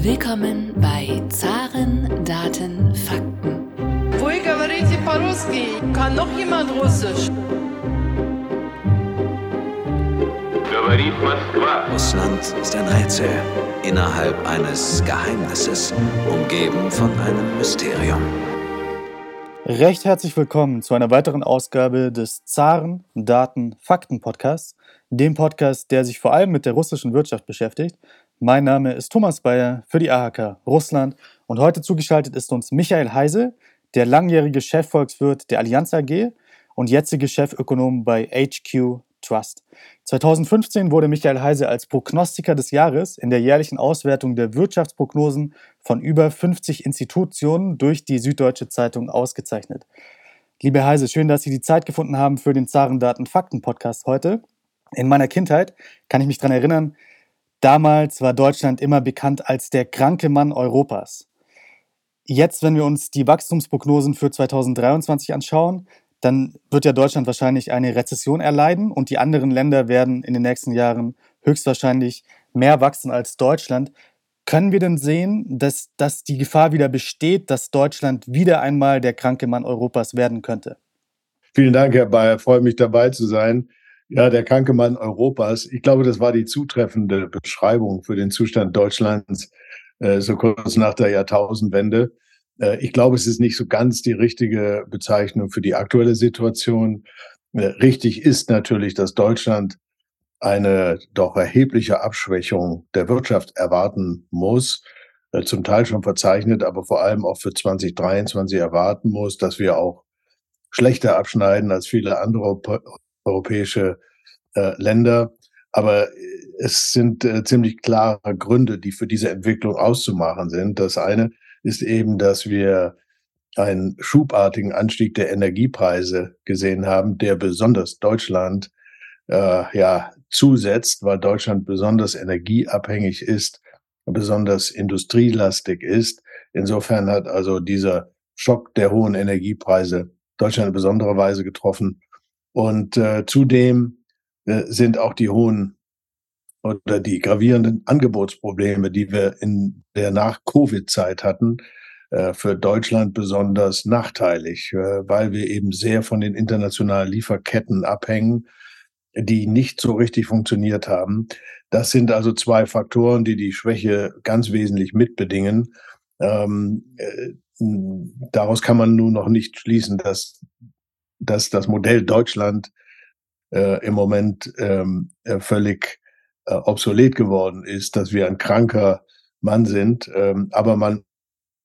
Willkommen bei Zaren, Daten, Fakten. Вы говорите по-русски? Kann noch jemand Russisch? Говорит Москва. Russland ist ein Rätsel innerhalb eines Geheimnisses, umgeben von einem Mysterium. Recht herzlich willkommen zu einer weiteren Ausgabe des Zaren, Daten, Fakten Podcasts, dem Podcast, der sich vor allem mit der russischen Wirtschaft beschäftigt. mein Name ist Thomas Bayer für die AHK Russland und heute zugeschaltet ist uns Michael Heise, der langjährige Chefvolkswirt der Allianz AG und jetzige Chefökonom bei HQ Trust. 2015 wurde Michael Heise als Prognostiker des Jahres in der jährlichen Auswertung der Wirtschaftsprognosen von über 50 Institutionen durch die Süddeutsche Zeitung ausgezeichnet. Liebe Heise, schön, dass Sie die Zeit gefunden haben für den Zarendaten Fakten Podcast heute. In meiner Kindheit kann ich mich daran erinnern, Damals war Deutschland immer bekannt als der kranke Mann Europas. Jetzt, wenn wir uns die Wachstumsprognosen für 2023 anschauen, dann wird ja Deutschland wahrscheinlich eine Rezession erleiden und die anderen Länder werden in den nächsten Jahren höchstwahrscheinlich mehr wachsen als Deutschland. Können wir denn sehen, dass, dass die Gefahr wieder besteht, dass Deutschland wieder einmal der kranke Mann Europas werden könnte? Vielen Dank, Herr Bayer. Freue mich dabei zu sein. Ja, der kranke Mann Europas. Ich glaube, das war die zutreffende Beschreibung für den Zustand Deutschlands äh, so kurz nach der Jahrtausendwende. Äh, ich glaube, es ist nicht so ganz die richtige Bezeichnung für die aktuelle Situation. Äh, richtig ist natürlich, dass Deutschland eine doch erhebliche Abschwächung der Wirtschaft erwarten muss, äh, zum Teil schon verzeichnet, aber vor allem auch für 2023 erwarten muss, dass wir auch schlechter abschneiden als viele andere europäische äh, Länder. Aber äh, es sind äh, ziemlich klare Gründe, die für diese Entwicklung auszumachen sind. Das eine ist eben, dass wir einen schubartigen Anstieg der Energiepreise gesehen haben, der besonders Deutschland äh, ja zusetzt, weil Deutschland besonders energieabhängig ist, besonders industrielastig ist. Insofern hat also dieser Schock der hohen Energiepreise Deutschland in besonderer Weise getroffen. Und äh, zudem äh, sind auch die hohen oder die gravierenden Angebotsprobleme, die wir in der Nach-Covid-Zeit hatten, äh, für Deutschland besonders nachteilig, äh, weil wir eben sehr von den internationalen Lieferketten abhängen, die nicht so richtig funktioniert haben. Das sind also zwei Faktoren, die die Schwäche ganz wesentlich mitbedingen. Ähm, äh, daraus kann man nun noch nicht schließen, dass dass das Modell Deutschland äh, im Moment ähm, äh, völlig äh, obsolet geworden ist, dass wir ein kranker Mann sind. Ähm, aber man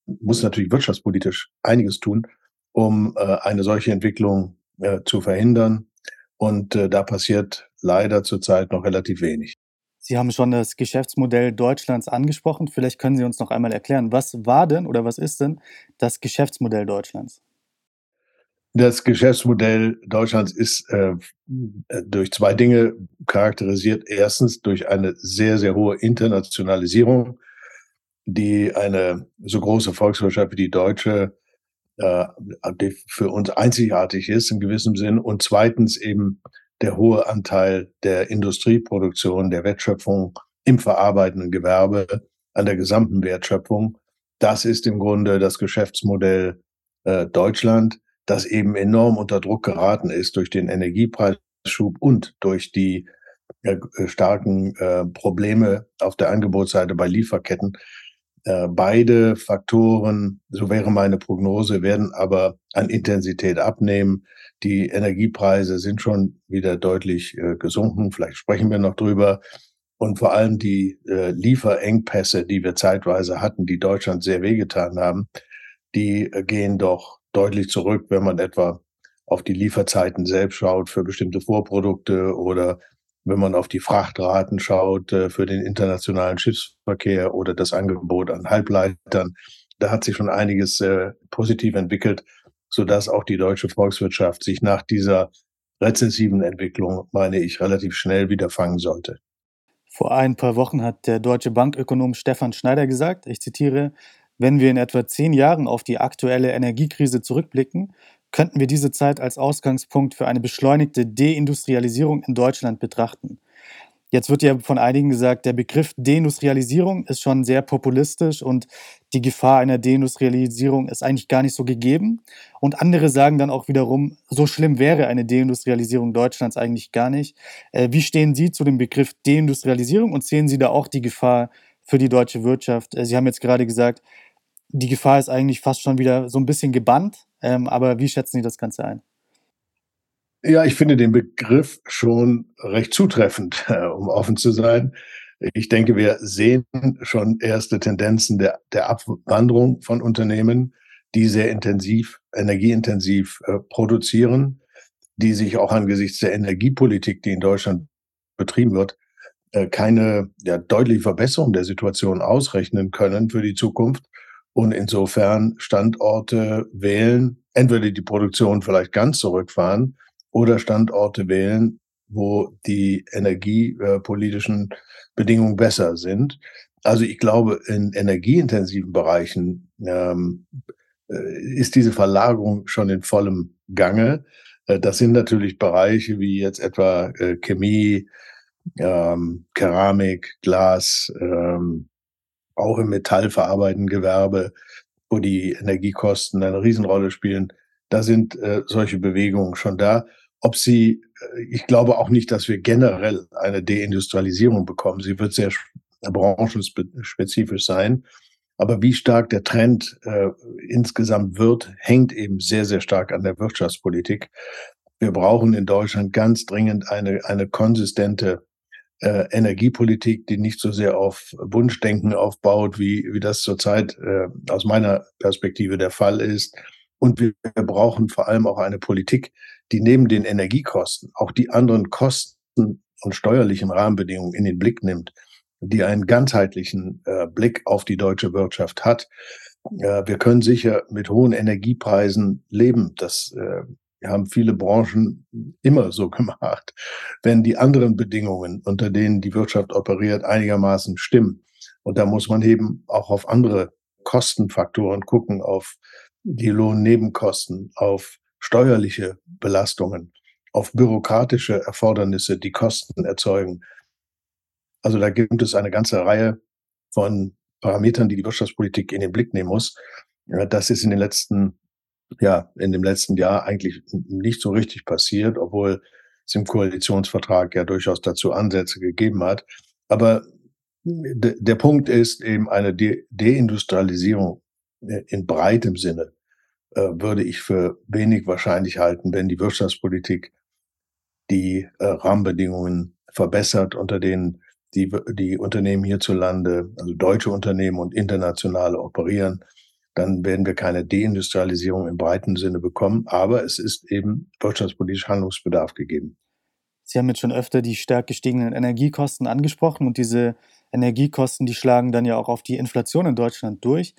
muss natürlich wirtschaftspolitisch einiges tun, um äh, eine solche Entwicklung äh, zu verhindern. Und äh, da passiert leider zurzeit noch relativ wenig. Sie haben schon das Geschäftsmodell Deutschlands angesprochen. Vielleicht können Sie uns noch einmal erklären, was war denn oder was ist denn das Geschäftsmodell Deutschlands? Das Geschäftsmodell Deutschlands ist äh, durch zwei Dinge charakterisiert. Erstens durch eine sehr, sehr hohe Internationalisierung, die eine so große Volkswirtschaft wie die deutsche äh, die für uns einzigartig ist in gewissem Sinn. Und zweitens eben der hohe Anteil der Industrieproduktion, der Wertschöpfung im verarbeitenden Gewerbe an der gesamten Wertschöpfung. Das ist im Grunde das Geschäftsmodell äh, Deutschland das eben enorm unter Druck geraten ist durch den Energiepreisschub und durch die äh, starken äh, Probleme auf der Angebotsseite bei Lieferketten. Äh, beide Faktoren, so wäre meine Prognose, werden aber an Intensität abnehmen. Die Energiepreise sind schon wieder deutlich äh, gesunken. Vielleicht sprechen wir noch drüber. Und vor allem die äh, Lieferengpässe, die wir zeitweise hatten, die Deutschland sehr wehgetan haben, die gehen doch deutlich zurück, wenn man etwa auf die Lieferzeiten selbst schaut für bestimmte Vorprodukte oder wenn man auf die Frachtraten schaut äh, für den internationalen Schiffsverkehr oder das Angebot an Halbleitern. Da hat sich schon einiges äh, positiv entwickelt, sodass auch die deutsche Volkswirtschaft sich nach dieser rezessiven Entwicklung, meine ich, relativ schnell wieder fangen sollte. Vor ein paar Wochen hat der deutsche Bankökonom Stefan Schneider gesagt, ich zitiere, wenn wir in etwa zehn Jahren auf die aktuelle Energiekrise zurückblicken, könnten wir diese Zeit als Ausgangspunkt für eine beschleunigte Deindustrialisierung in Deutschland betrachten. Jetzt wird ja von einigen gesagt, der Begriff Deindustrialisierung ist schon sehr populistisch und die Gefahr einer Deindustrialisierung ist eigentlich gar nicht so gegeben. Und andere sagen dann auch wiederum, so schlimm wäre eine Deindustrialisierung Deutschlands eigentlich gar nicht. Äh, wie stehen Sie zu dem Begriff Deindustrialisierung und sehen Sie da auch die Gefahr für die deutsche Wirtschaft? Äh, Sie haben jetzt gerade gesagt, die Gefahr ist eigentlich fast schon wieder so ein bisschen gebannt. Ähm, aber wie schätzen Sie das Ganze ein? Ja, ich finde den Begriff schon recht zutreffend, um offen zu sein. Ich denke, wir sehen schon erste Tendenzen der, der Abwanderung von Unternehmen, die sehr intensiv, energieintensiv äh, produzieren, die sich auch angesichts der Energiepolitik, die in Deutschland betrieben wird, äh, keine ja, deutliche Verbesserung der Situation ausrechnen können für die Zukunft und insofern Standorte wählen, entweder die Produktion vielleicht ganz zurückfahren oder Standorte wählen, wo die energiepolitischen Bedingungen besser sind. Also ich glaube, in energieintensiven Bereichen ähm, äh, ist diese Verlagerung schon in vollem Gange. Äh, das sind natürlich Bereiche wie jetzt etwa äh, Chemie, ähm, Keramik, Glas, ähm, auch im metallverarbeitenden Gewerbe, wo die Energiekosten eine Riesenrolle spielen. Da sind äh, solche Bewegungen schon da. Ob sie, äh, ich glaube auch nicht, dass wir generell eine Deindustrialisierung bekommen. Sie wird sehr branchenspezifisch sein. Aber wie stark der Trend äh, insgesamt wird, hängt eben sehr, sehr stark an der Wirtschaftspolitik. Wir brauchen in Deutschland ganz dringend eine, eine konsistente äh, Energiepolitik, die nicht so sehr auf Wunschdenken aufbaut, wie, wie das zurzeit äh, aus meiner Perspektive der Fall ist. Und wir brauchen vor allem auch eine Politik, die neben den Energiekosten auch die anderen Kosten und steuerlichen Rahmenbedingungen in den Blick nimmt, die einen ganzheitlichen äh, Blick auf die deutsche Wirtschaft hat. Äh, wir können sicher mit hohen Energiepreisen leben. Das äh, haben viele Branchen immer so gemacht. Wenn die anderen Bedingungen, unter denen die Wirtschaft operiert, einigermaßen stimmen. Und da muss man eben auch auf andere Kostenfaktoren gucken, auf die Lohnnebenkosten, auf steuerliche Belastungen, auf bürokratische Erfordernisse, die Kosten erzeugen. Also da gibt es eine ganze Reihe von Parametern, die die Wirtschaftspolitik in den Blick nehmen muss. Das ist in den letzten ja in dem letzten Jahr eigentlich nicht so richtig passiert, obwohl es im Koalitionsvertrag ja durchaus dazu Ansätze gegeben hat. Aber der Punkt ist eben eine De Deindustrialisierung äh, in breitem Sinne äh, würde ich für wenig wahrscheinlich halten, wenn die Wirtschaftspolitik die äh, Rahmenbedingungen verbessert, unter denen die, die Unternehmen hierzulande, also deutsche Unternehmen und internationale operieren dann werden wir keine Deindustrialisierung im breiten Sinne bekommen. Aber es ist eben wirtschaftspolitisch Handlungsbedarf gegeben. Sie haben jetzt schon öfter die stark gestiegenen Energiekosten angesprochen und diese Energiekosten, die schlagen dann ja auch auf die Inflation in Deutschland durch.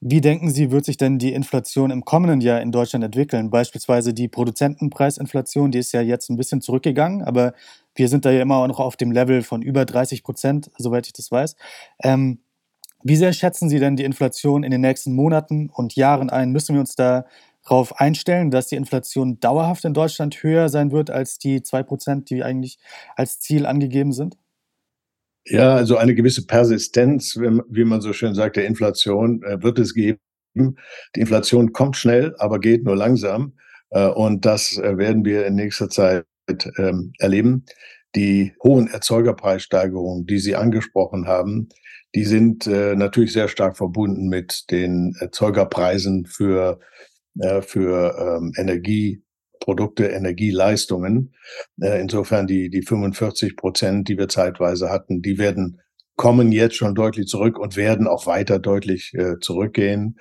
Wie denken Sie, wird sich denn die Inflation im kommenden Jahr in Deutschland entwickeln? Beispielsweise die Produzentenpreisinflation, die ist ja jetzt ein bisschen zurückgegangen, aber wir sind da ja immer noch auf dem Level von über 30 Prozent, soweit ich das weiß. Ähm, wie sehr schätzen Sie denn die Inflation in den nächsten Monaten und Jahren ein? Müssen wir uns darauf einstellen, dass die Inflation dauerhaft in Deutschland höher sein wird als die 2%, die eigentlich als Ziel angegeben sind? Ja, also eine gewisse Persistenz, wie man so schön sagt, der Inflation äh, wird es geben. Die Inflation kommt schnell, aber geht nur langsam. Äh, und das äh, werden wir in nächster Zeit ähm, erleben. Die hohen Erzeugerpreissteigerungen, die Sie angesprochen haben, die sind äh, natürlich sehr stark verbunden mit den Erzeugerpreisen für, äh, für ähm, Energieprodukte, Energieleistungen. Äh, insofern die, die 45 Prozent, die wir zeitweise hatten, die werden kommen jetzt schon deutlich zurück und werden auch weiter deutlich äh, zurückgehen.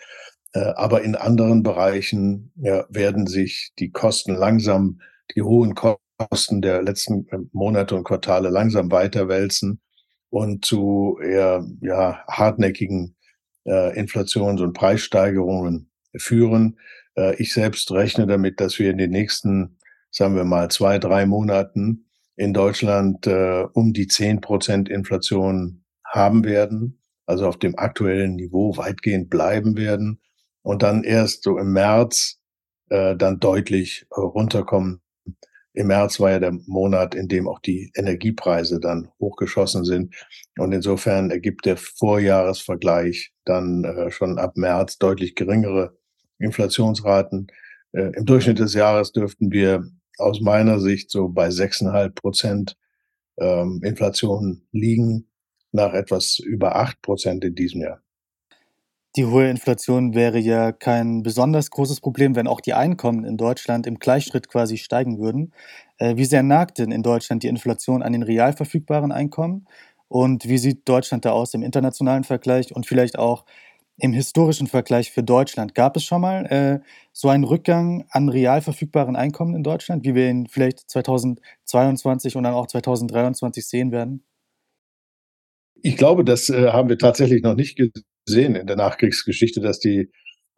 Äh, aber in anderen Bereichen ja, werden sich die Kosten langsam, die hohen Kosten der letzten äh, Monate und Quartale langsam weiterwälzen und zu eher ja, hartnäckigen äh, Inflations- und Preissteigerungen führen. Äh, ich selbst rechne damit, dass wir in den nächsten, sagen wir mal, zwei, drei Monaten in Deutschland äh, um die zehn Prozent Inflation haben werden, also auf dem aktuellen Niveau weitgehend bleiben werden und dann erst so im März äh, dann deutlich runterkommen im März war ja der Monat, in dem auch die Energiepreise dann hochgeschossen sind. Und insofern ergibt der Vorjahresvergleich dann äh, schon ab März deutlich geringere Inflationsraten. Äh, Im Durchschnitt des Jahres dürften wir aus meiner Sicht so bei 6,5 Prozent ähm, Inflation liegen, nach etwas über 8 Prozent in diesem Jahr. Die hohe Inflation wäre ja kein besonders großes Problem, wenn auch die Einkommen in Deutschland im Gleichschritt quasi steigen würden. Äh, wie sehr nagt denn in Deutschland die Inflation an den real verfügbaren Einkommen? Und wie sieht Deutschland da aus im internationalen Vergleich und vielleicht auch im historischen Vergleich für Deutschland? Gab es schon mal äh, so einen Rückgang an real verfügbaren Einkommen in Deutschland, wie wir ihn vielleicht 2022 und dann auch 2023 sehen werden? Ich glaube, das äh, haben wir tatsächlich noch nicht gesehen in der Nachkriegsgeschichte, dass die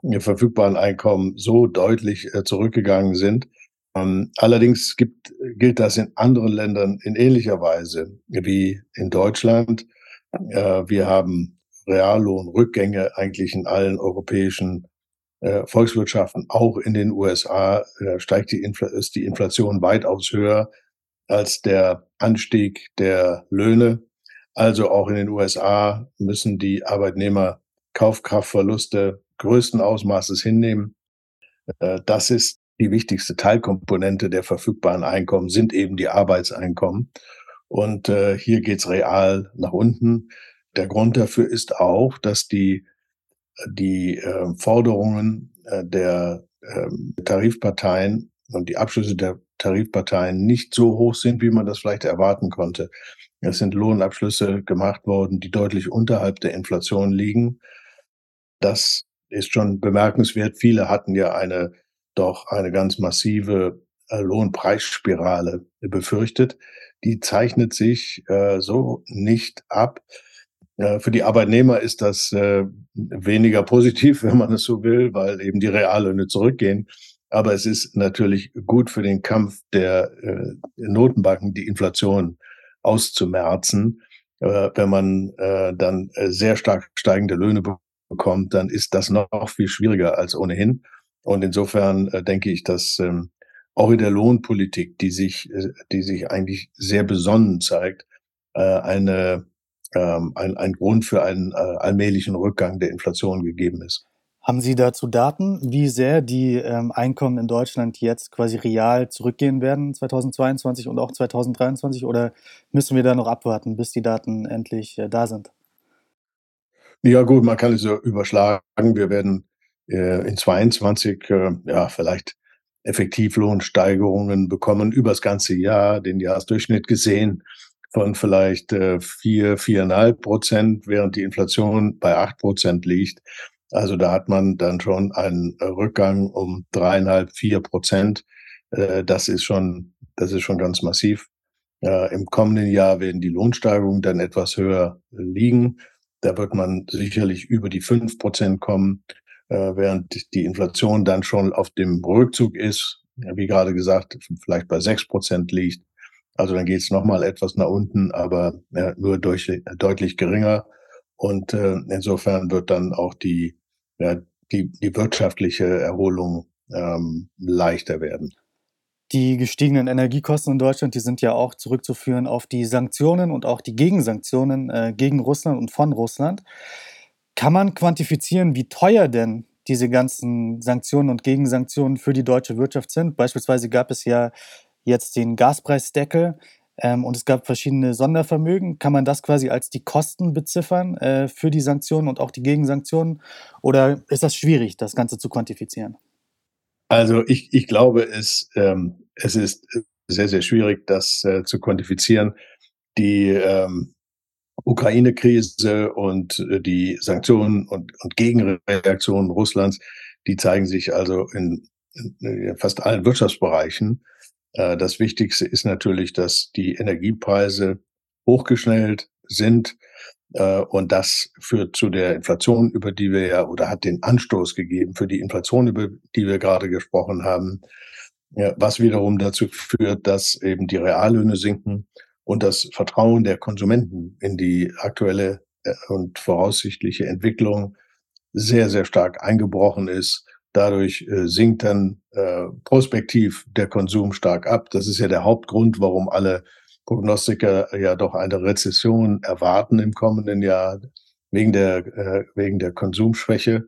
äh, verfügbaren Einkommen so deutlich äh, zurückgegangen sind. Ähm, allerdings gibt, gilt das in anderen Ländern in ähnlicher Weise wie in Deutschland. Äh, wir haben Reallohnrückgänge eigentlich in allen europäischen Volkswirtschaften, auch in den USA steigt die, Infl ist die Inflation weitaus höher als der Anstieg der Löhne. Also auch in den USA müssen die Arbeitnehmer Kaufkraftverluste größten Ausmaßes hinnehmen. Äh, das ist die wichtigste Teilkomponente der verfügbaren Einkommen, sind eben die Arbeitseinkommen. Und äh, hier geht's real nach unten. Der Grund dafür ist auch, dass die, die äh, Forderungen der ähm, Tarifparteien und die Abschlüsse der Tarifparteien nicht so hoch sind, wie man das vielleicht erwarten konnte. Es sind Lohnabschlüsse gemacht worden, die deutlich unterhalb der Inflation liegen. Das ist schon bemerkenswert. Viele hatten ja eine doch eine ganz massive äh, Lohnpreisspirale befürchtet. Die zeichnet sich äh, so nicht ab. Äh, für die Arbeitnehmer ist das äh, weniger positiv, wenn man es so will, weil eben die Reallöhne zurückgehen. Aber es ist natürlich gut für den Kampf der äh, Notenbanken, die Inflation auszumerzen. Äh, wenn man äh, dann äh, sehr stark steigende Löhne bekommt, dann ist das noch viel schwieriger als ohnehin. Und insofern äh, denke ich, dass ähm, auch in der Lohnpolitik, die sich, äh, die sich eigentlich sehr besonnen zeigt, eine, ähm, ein, ein Grund für einen äh, allmählichen Rückgang der Inflation gegeben ist. Haben Sie dazu Daten, wie sehr die ähm, Einkommen in Deutschland jetzt quasi real zurückgehen werden 2022 und auch 2023 oder müssen wir da noch abwarten, bis die Daten endlich äh, da sind? Ja gut, man kann es so überschlagen. Wir werden äh, in 22 äh, ja vielleicht Effektivlohnsteigerungen bekommen über das ganze Jahr, den Jahresdurchschnitt gesehen von vielleicht äh, vier, viereinhalb Prozent, während die Inflation bei acht Prozent liegt. Also da hat man dann schon einen Rückgang um dreieinhalb, vier Prozent. Äh, das ist schon, das ist schon ganz massiv. Im kommenden Jahr werden die Lohnsteigerungen dann etwas höher liegen. Da wird man sicherlich über die fünf Prozent kommen, äh, während die Inflation dann schon auf dem Rückzug ist, wie gerade gesagt, vielleicht bei sechs Prozent liegt. Also dann geht es nochmal etwas nach unten, aber nur durch, deutlich geringer. Und äh, insofern wird dann auch die, ja, die, die wirtschaftliche Erholung ähm, leichter werden. Die gestiegenen Energiekosten in Deutschland, die sind ja auch zurückzuführen auf die Sanktionen und auch die Gegensanktionen äh, gegen Russland und von Russland. Kann man quantifizieren, wie teuer denn diese ganzen Sanktionen und Gegensanktionen für die deutsche Wirtschaft sind? Beispielsweise gab es ja jetzt den Gaspreisdeckel, ähm, und es gab verschiedene Sondervermögen. Kann man das quasi als die Kosten beziffern äh, für die Sanktionen und auch die Gegensanktionen? Oder ist das schwierig, das Ganze zu quantifizieren? Also ich, ich glaube, es, ähm, es ist sehr, sehr schwierig, das äh, zu quantifizieren. Die ähm, Ukraine-Krise und äh, die Sanktionen und, und Gegenreaktionen Russlands, die zeigen sich also in, in fast allen Wirtschaftsbereichen. Äh, das Wichtigste ist natürlich, dass die Energiepreise hochgeschnellt sind. Äh, und das führt zu der Inflation, über die wir ja, oder hat den Anstoß gegeben für die Inflation, über die wir gerade gesprochen haben. Was wiederum dazu führt, dass eben die Reallöhne sinken und das Vertrauen der Konsumenten in die aktuelle äh, und voraussichtliche Entwicklung sehr, sehr stark eingebrochen ist Dadurch äh, sinkt dann äh, prospektiv der Konsum stark ab. Das ist ja der Hauptgrund, warum alle Prognostiker ja doch eine Rezession erwarten im kommenden Jahr wegen der, äh, wegen der Konsumschwäche.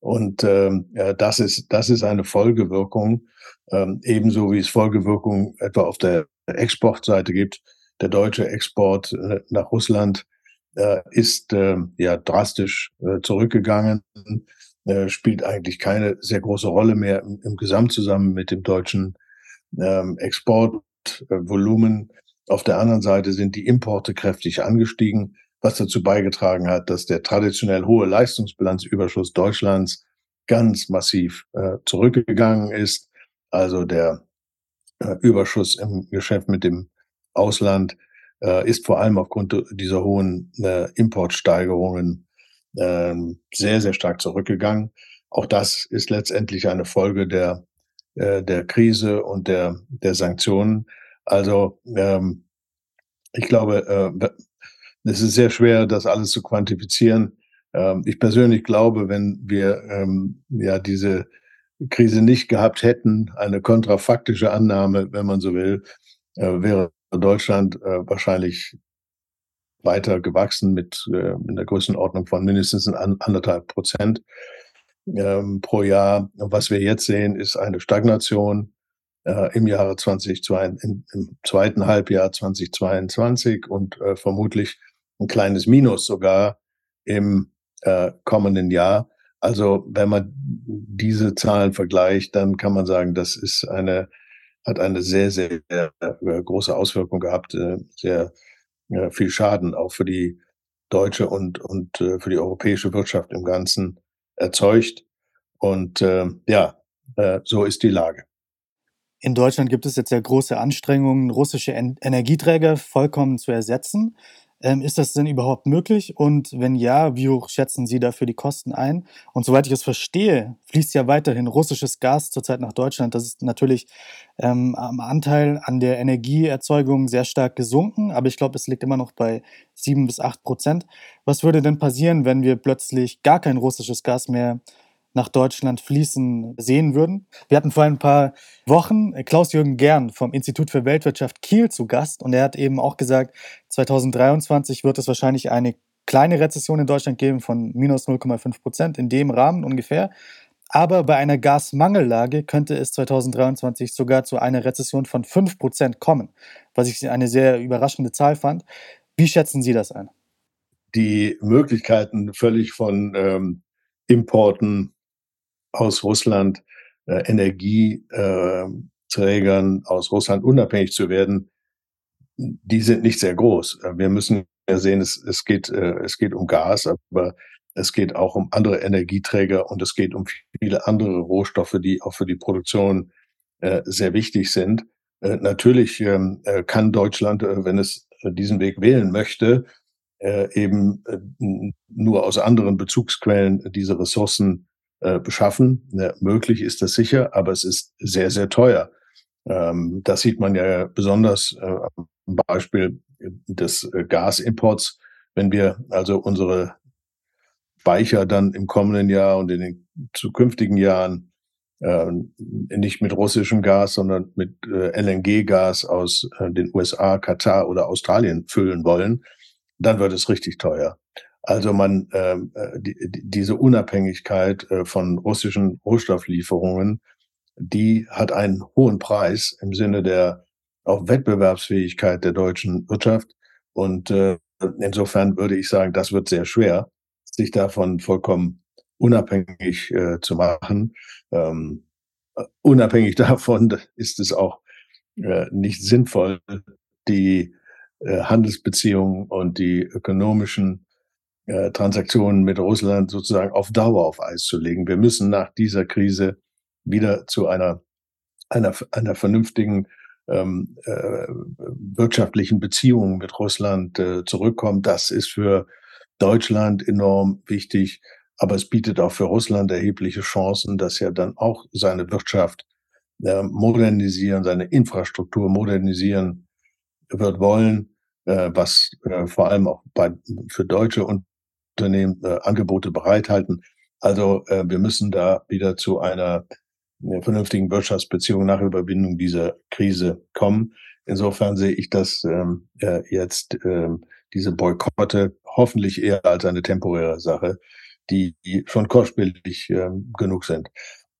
Und ähm, ja, das, ist, das ist eine Folgewirkung, ähm, ebenso wie es Folgewirkungen etwa auf der Exportseite gibt. Der deutsche Export äh, nach Russland äh, ist äh, ja drastisch äh, zurückgegangen, äh, spielt eigentlich keine sehr große Rolle mehr im, im Gesamtzusammen mit dem deutschen ähm, Exportvolumen. Auf der anderen Seite sind die Importe kräftig angestiegen, was dazu beigetragen hat, dass der traditionell hohe Leistungsbilanzüberschuss Deutschlands ganz massiv äh, zurückgegangen ist. Also der äh, Überschuss im Geschäft mit dem Ausland äh, ist vor allem aufgrund dieser hohen äh, Importsteigerungen äh, sehr, sehr stark zurückgegangen. Auch das ist letztendlich eine Folge der, äh, der Krise und der, der Sanktionen. Also ähm, ich glaube, äh, es ist sehr schwer, das alles zu quantifizieren. Ähm, ich persönlich glaube, wenn wir ähm, ja diese Krise nicht gehabt hätten, eine kontrafaktische Annahme, wenn man so will, äh, wäre Deutschland äh, wahrscheinlich weiter gewachsen mit, äh, in der Größenordnung von mindestens an, anderthalb Prozent ähm, pro Jahr. Was wir jetzt sehen, ist eine Stagnation äh, im Jahre 2022, im, zweiten Halbjahr 2022 und äh, vermutlich ein kleines Minus sogar im äh, kommenden Jahr. Also wenn man diese Zahlen vergleicht, dann kann man sagen, das ist eine hat eine sehr, sehr, sehr äh, große Auswirkung gehabt, äh, sehr viel Schaden auch für die deutsche und, und äh, für die europäische Wirtschaft im Ganzen erzeugt. Und äh, ja, äh, so ist die Lage. In Deutschland gibt es jetzt ja große Anstrengungen, russische Energieträger vollkommen zu ersetzen. Ähm, ist das denn überhaupt möglich? Und wenn ja, wie hoch schätzen Sie dafür die Kosten ein? Und soweit ich es verstehe, fließt ja weiterhin russisches Gas zurzeit nach Deutschland. Das ist natürlich ähm, am Anteil an der Energieerzeugung sehr stark gesunken, aber ich glaube, es liegt immer noch bei sieben bis acht Prozent. Was würde denn passieren, wenn wir plötzlich gar kein russisches Gas mehr nach Deutschland fließen sehen würden. Wir hatten vor ein paar Wochen Klaus-Jürgen Gern vom Institut für Weltwirtschaft Kiel zu Gast und er hat eben auch gesagt, 2023 wird es wahrscheinlich eine kleine Rezession in Deutschland geben von minus 0,5 Prozent, in dem Rahmen ungefähr. Aber bei einer Gasmangellage könnte es 2023 sogar zu einer Rezession von 5 Prozent kommen, was ich eine sehr überraschende Zahl fand. Wie schätzen Sie das ein? Die Möglichkeiten völlig von ähm, Importen aus Russland äh, Energieträgern aus Russland unabhängig zu werden, die sind nicht sehr groß. Äh, wir müssen ja sehen, es, es, geht, äh, es geht um Gas, aber es geht auch um andere Energieträger und es geht um viele andere Rohstoffe, die auch für die Produktion äh, sehr wichtig sind. Äh, natürlich ähm, äh, kann Deutschland, äh, wenn es diesen Weg wählen möchte, eben nur aus anderen Bezugsquellen diese Ressourcen äh, beschaffen. Ja, möglich ist das sicher, aber es ist sehr, sehr teuer. Ähm, das sieht man ja besonders äh, am Beispiel des äh, Gasimports. Wenn wir also unsere Speicher dann im kommenden Jahr und in den zukünftigen Jahren äh, nicht mit russischem Gas, sondern mit äh, LNG-Gas aus äh, den USA, Katar oder Australien füllen wollen, dann wird es richtig teuer. Also man ähm, äh, die, diese Unabhängigkeit äh, von russischen Rohstofflieferungen, die hat einen hohen Preis im Sinne der auch Wettbewerbsfähigkeit der deutschen Wirtschaft. Und äh, insofern würde ich sagen, das wird sehr schwer, sich davon vollkommen unabhängig äh, zu machen. Ähm, äh, unabhängig davon ist es auch äh, nicht sinnvoll, die äh, Handelsbeziehungen und die ökonomischen äh, Transaktionen mit Russland sozusagen auf Dauer auf Eis zu legen. Wir müssen nach dieser Krise wieder zu einer, einer, einer vernünftigen ähm, äh, wirtschaftlichen Beziehung mit Russland äh, zurückkommen. Das ist für Deutschland enorm wichtig, aber es bietet auch für Russland erhebliche Chancen, dass er dann auch seine Wirtschaft äh, modernisieren, seine Infrastruktur modernisieren wird wollen, äh, was äh, vor allem auch bei, für deutsche und Unternehmen äh, Angebote bereithalten. Also äh, wir müssen da wieder zu einer, einer vernünftigen Wirtschaftsbeziehung nach Überwindung dieser Krise kommen. Insofern sehe ich das ähm, äh, jetzt ähm, diese Boykotte hoffentlich eher als eine temporäre Sache, die, die schon kostspielig ähm, genug sind.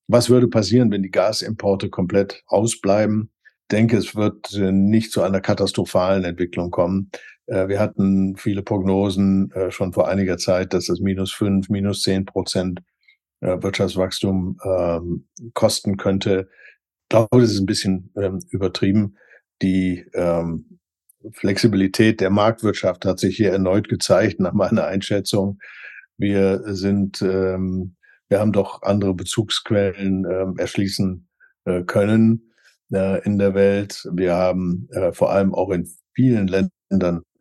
Was würde passieren, wenn die Gasimporte komplett ausbleiben? denke, es wird äh, nicht zu einer katastrophalen Entwicklung kommen. Äh, wir hatten viele Prognosen äh, schon vor einiger Zeit, dass das minus fünf, minus zehn Prozent Wirtschaftswachstum ähm, kosten könnte. Ich glaube, das ist ein bisschen ähm, übertrieben. Die ähm, Flexibilität der Marktwirtschaft hat sich hier erneut gezeigt, nach meiner Einschätzung. Wir sind, wir haben doch andere Bezugsquellen erschließen können äh, in der Welt. Wir haben äh, vor allem auch in vielen Ländern äh,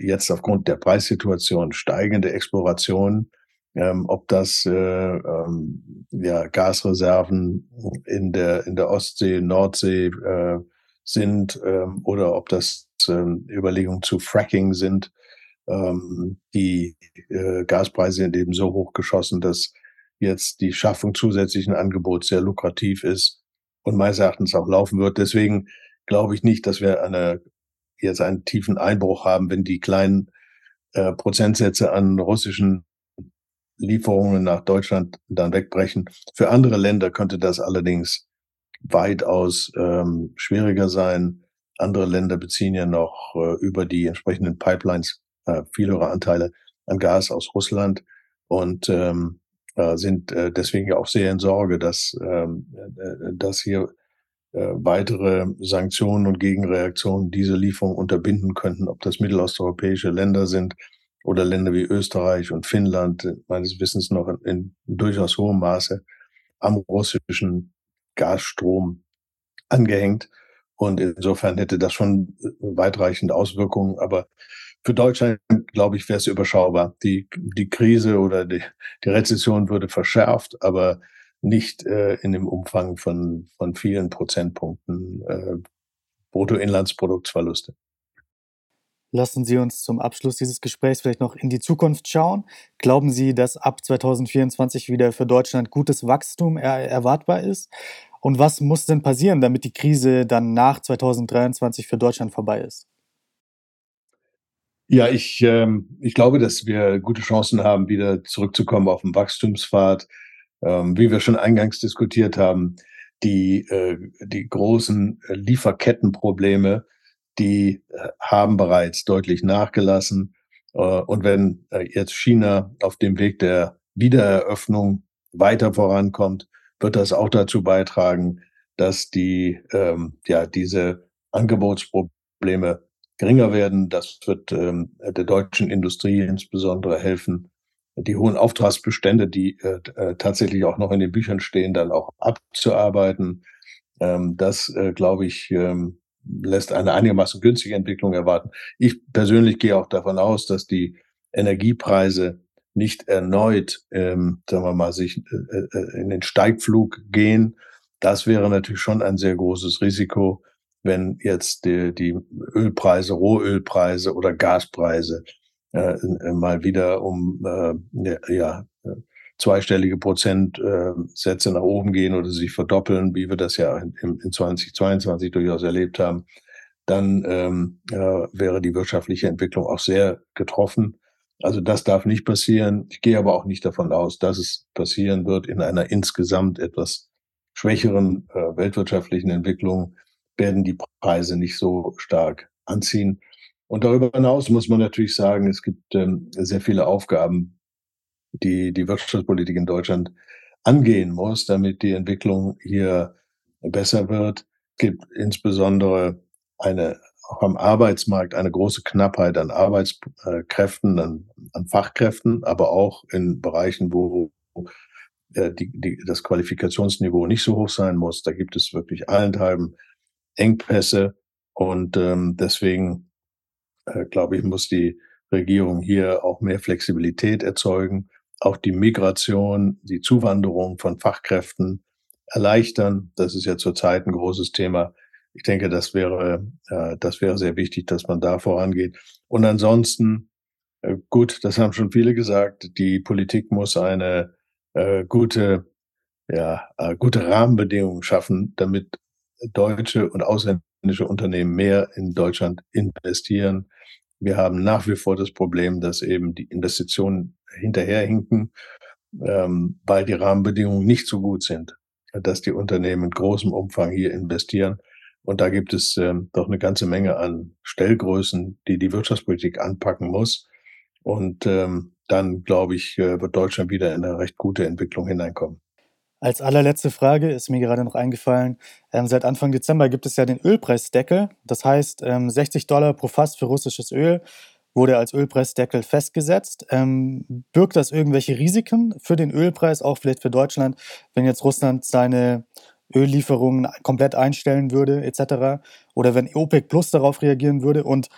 jetzt aufgrund der Preissituation steigende Exploration. Ähm, ob das äh, ähm, ja, Gasreserven in der, in der Ostsee, Nordsee äh, sind ähm, oder ob das ähm, Überlegungen zu Fracking sind. Ähm, die äh, Gaspreise sind eben so hoch geschossen, dass jetzt die Schaffung zusätzlichen Angebots sehr lukrativ ist und meines Erachtens auch laufen wird. Deswegen glaube ich nicht, dass wir eine, jetzt einen tiefen Einbruch haben, wenn die kleinen äh, Prozentsätze an russischen Lieferungen nach Deutschland dann wegbrechen. Für andere Länder könnte das allerdings weitaus ähm, schwieriger sein. Andere Länder beziehen ja noch äh, über die entsprechenden Pipelines äh, viel höhere Anteile an Gas aus Russland. Und ähm, äh, sind äh, deswegen auch sehr in Sorge, dass, ähm, äh, dass hier äh, weitere Sanktionen und Gegenreaktionen diese Lieferung unterbinden könnten, ob das mittelosteuropäische Länder sind oder Länder wie Österreich und Finnland, meines Wissens noch in, in durchaus hohem Maße am russischen Gasstrom angehängt. Und insofern hätte das schon weitreichende Auswirkungen. Aber für Deutschland, glaube ich, wäre es überschaubar. Die, die Krise oder die, die Rezession würde verschärft, aber nicht äh, in dem Umfang von, von vielen Prozentpunkten äh, Bruttoinlandsproduktsverluste. Lassen Sie uns zum Abschluss dieses Gesprächs vielleicht noch in die Zukunft schauen. Glauben Sie, dass ab 2024 wieder für Deutschland gutes Wachstum er erwartbar ist? Und was muss denn passieren, damit die Krise dann nach 2023 für Deutschland vorbei ist? Ja, ich, ähm, ich glaube, dass wir gute Chancen haben, wieder zurückzukommen auf den Wachstumspfad. Ähm, wie wir schon eingangs diskutiert haben, die, äh, die großen äh, Lieferkettenprobleme, die äh, haben bereits deutlich nachgelassen. Äh, und wenn äh, jetzt China auf dem Weg der Wiedereröffnung weiter vorankommt, wird das auch dazu beitragen, dass die, ähm, ja, diese Angebotsprobleme geringer werden. Das wird ähm, der deutschen Industrie insbesondere helfen, die hohen Auftragsbestände, die äh, äh, tatsächlich auch noch in den Büchern stehen, dann auch abzuarbeiten. Ähm, das, äh, glaube ich, ähm, lässt eine einigermaßen günstige Entwicklung erwarten. Ich persönlich gehe auch davon aus, dass die Energiepreise nicht erneut, ähm, sagen wir mal, sich äh, äh in den Steigflug gehen. Das wäre natürlich schon ein sehr großes Risiko wenn jetzt die, die Ölpreise, Rohölpreise oder Gaspreise äh, mal wieder um äh, ja, zweistellige Prozentsätze äh, nach oben gehen oder sich verdoppeln, wie wir das ja in, in 2022 durchaus erlebt haben, dann ähm, äh, wäre die wirtschaftliche Entwicklung auch sehr getroffen. Also das darf nicht passieren. Ich gehe aber auch nicht davon aus, dass es passieren wird in einer insgesamt etwas schwächeren äh, weltwirtschaftlichen Entwicklung werden die Preise nicht so stark anziehen. Und darüber hinaus muss man natürlich sagen, es gibt ähm, sehr viele Aufgaben, die die Wirtschaftspolitik in Deutschland angehen muss, damit die Entwicklung hier besser wird. Es gibt insbesondere eine, auch am Arbeitsmarkt eine große Knappheit an Arbeitskräften, an, an Fachkräften, aber auch in Bereichen, wo äh, die, die, das Qualifikationsniveau nicht so hoch sein muss. Da gibt es wirklich allenthalben Engpässe und ähm, deswegen äh, glaube ich, muss die Regierung hier auch mehr Flexibilität erzeugen, auch die Migration, die Zuwanderung von Fachkräften erleichtern. Das ist ja zurzeit ein großes Thema. Ich denke, das wäre, äh, das wäre sehr wichtig, dass man da vorangeht. Und ansonsten, äh, gut, das haben schon viele gesagt, die Politik muss eine äh, gute, ja, äh, gute Rahmenbedingungen schaffen, damit deutsche und ausländische Unternehmen mehr in Deutschland investieren. Wir haben nach wie vor das Problem, dass eben die Investitionen hinterherhinken, ähm, weil die Rahmenbedingungen nicht so gut sind, dass die Unternehmen in großem Umfang hier investieren. Und da gibt es ähm, doch eine ganze Menge an Stellgrößen, die die Wirtschaftspolitik anpacken muss. Und ähm, dann, glaube ich, äh, wird Deutschland wieder in eine recht gute Entwicklung hineinkommen. Als allerletzte Frage ist mir gerade noch eingefallen, ähm, seit Anfang Dezember gibt es ja den Ölpreisdeckel. Das heißt, ähm, 60 Dollar pro Fass für russisches Öl wurde als Ölpreisdeckel festgesetzt. Ähm, birgt das irgendwelche Risiken für den Ölpreis, auch vielleicht für Deutschland, wenn jetzt Russland seine Öllieferungen komplett einstellen würde, etc. Oder wenn OPEC Plus darauf reagieren würde? Und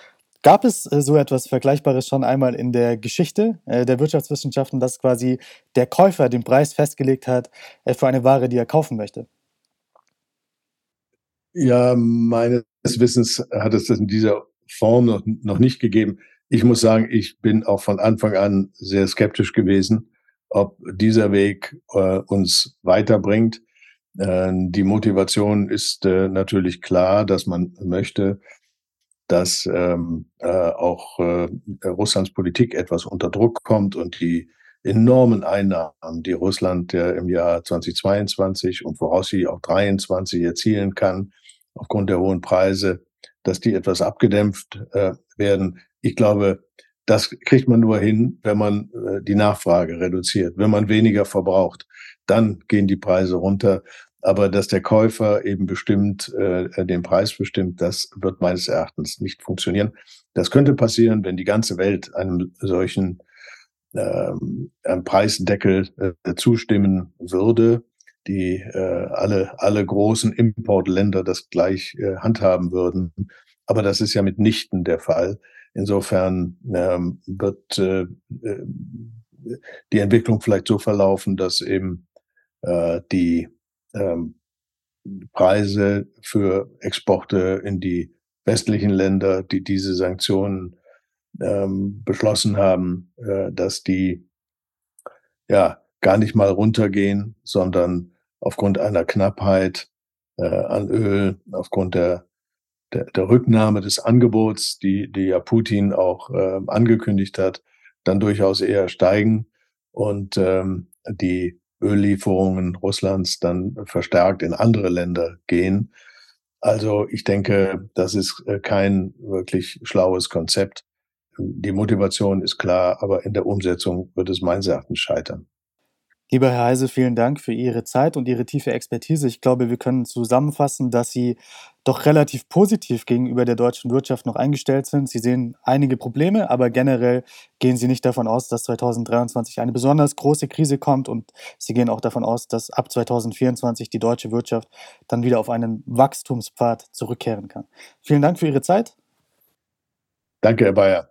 Gab es äh, so etwas Vergleichbares schon einmal in der Geschichte äh, der Wirtschaftswissenschaften, dass quasi der Käufer den Preis festgelegt hat äh, für eine Ware, die er kaufen möchte? Ja, meines Wissens hat es das in dieser Form noch, noch nicht gegeben. Ich muss sagen, ich bin auch von Anfang an sehr skeptisch gewesen, ob dieser Weg uns weiterbringt. Die Motivation ist natürlich klar, dass man möchte, dass ähm, äh, auch äh, Russlands Politik etwas unter Druck kommt und die enormen Einnahmen, die Russland ja im Jahr 2022 und voraussichtlich auch 2023 erzielen kann, aufgrund der hohen Preise, dass die etwas abgedämpft äh, werden. Ich glaube, das kriegt man nur hin, wenn man äh, die Nachfrage reduziert, wenn man weniger verbraucht. Dann gehen die Preise runter. Aber dass der Käufer eben bestimmt, äh, den Preis bestimmt, das wird meines Erachtens nicht funktionieren. Das könnte passieren, wenn die ganze Welt einem solchen ähm, einem Preisdeckel äh, zustimmen würde, die äh, alle, alle großen Importländer das gleich äh, handhaben würden. Aber das ist ja mitnichten der Fall. Insofern ähm, wird äh, äh die Entwicklung vielleicht so verlaufen, dass eben äh, die ähm, Preise für Exporte in die westlichen Länder, die diese Sanktionen ähm, beschlossen haben, äh, dass die ja gar nicht mal runtergehen, sondern aufgrund einer Knappheit äh, an Öl, aufgrund der, der, der Rücknahme des Angebots, die, die ja Putin auch äh, angekündigt hat, dann durchaus eher steigen. Und ähm, die Öllieferungen Russlands dann verstärkt in andere Länder gehen. Also ich denke, das ist äh, kein wirklich schlaues Konzept. Die Motivation ist klar, aber in der Umsetzung wird es meines Erachtens scheitern. Lieber Herr Heise, vielen Dank für Ihre Zeit und Ihre tiefe Expertise. Ich glaube, wir können zusammenfassen, dass Sie doch relativ positiv gegenüber der deutschen Wirtschaft noch eingestellt sind. Sie sehen einige Probleme, aber generell gehen Sie nicht davon aus, dass 2023 eine besonders große Krise kommt und Sie gehen auch davon aus, dass ab 2024 die deutsche Wirtschaft dann wieder auf einen Wachstumspfad zurückkehren kann. Vielen Dank für Ihre Zeit. Danke, Herr Bayer.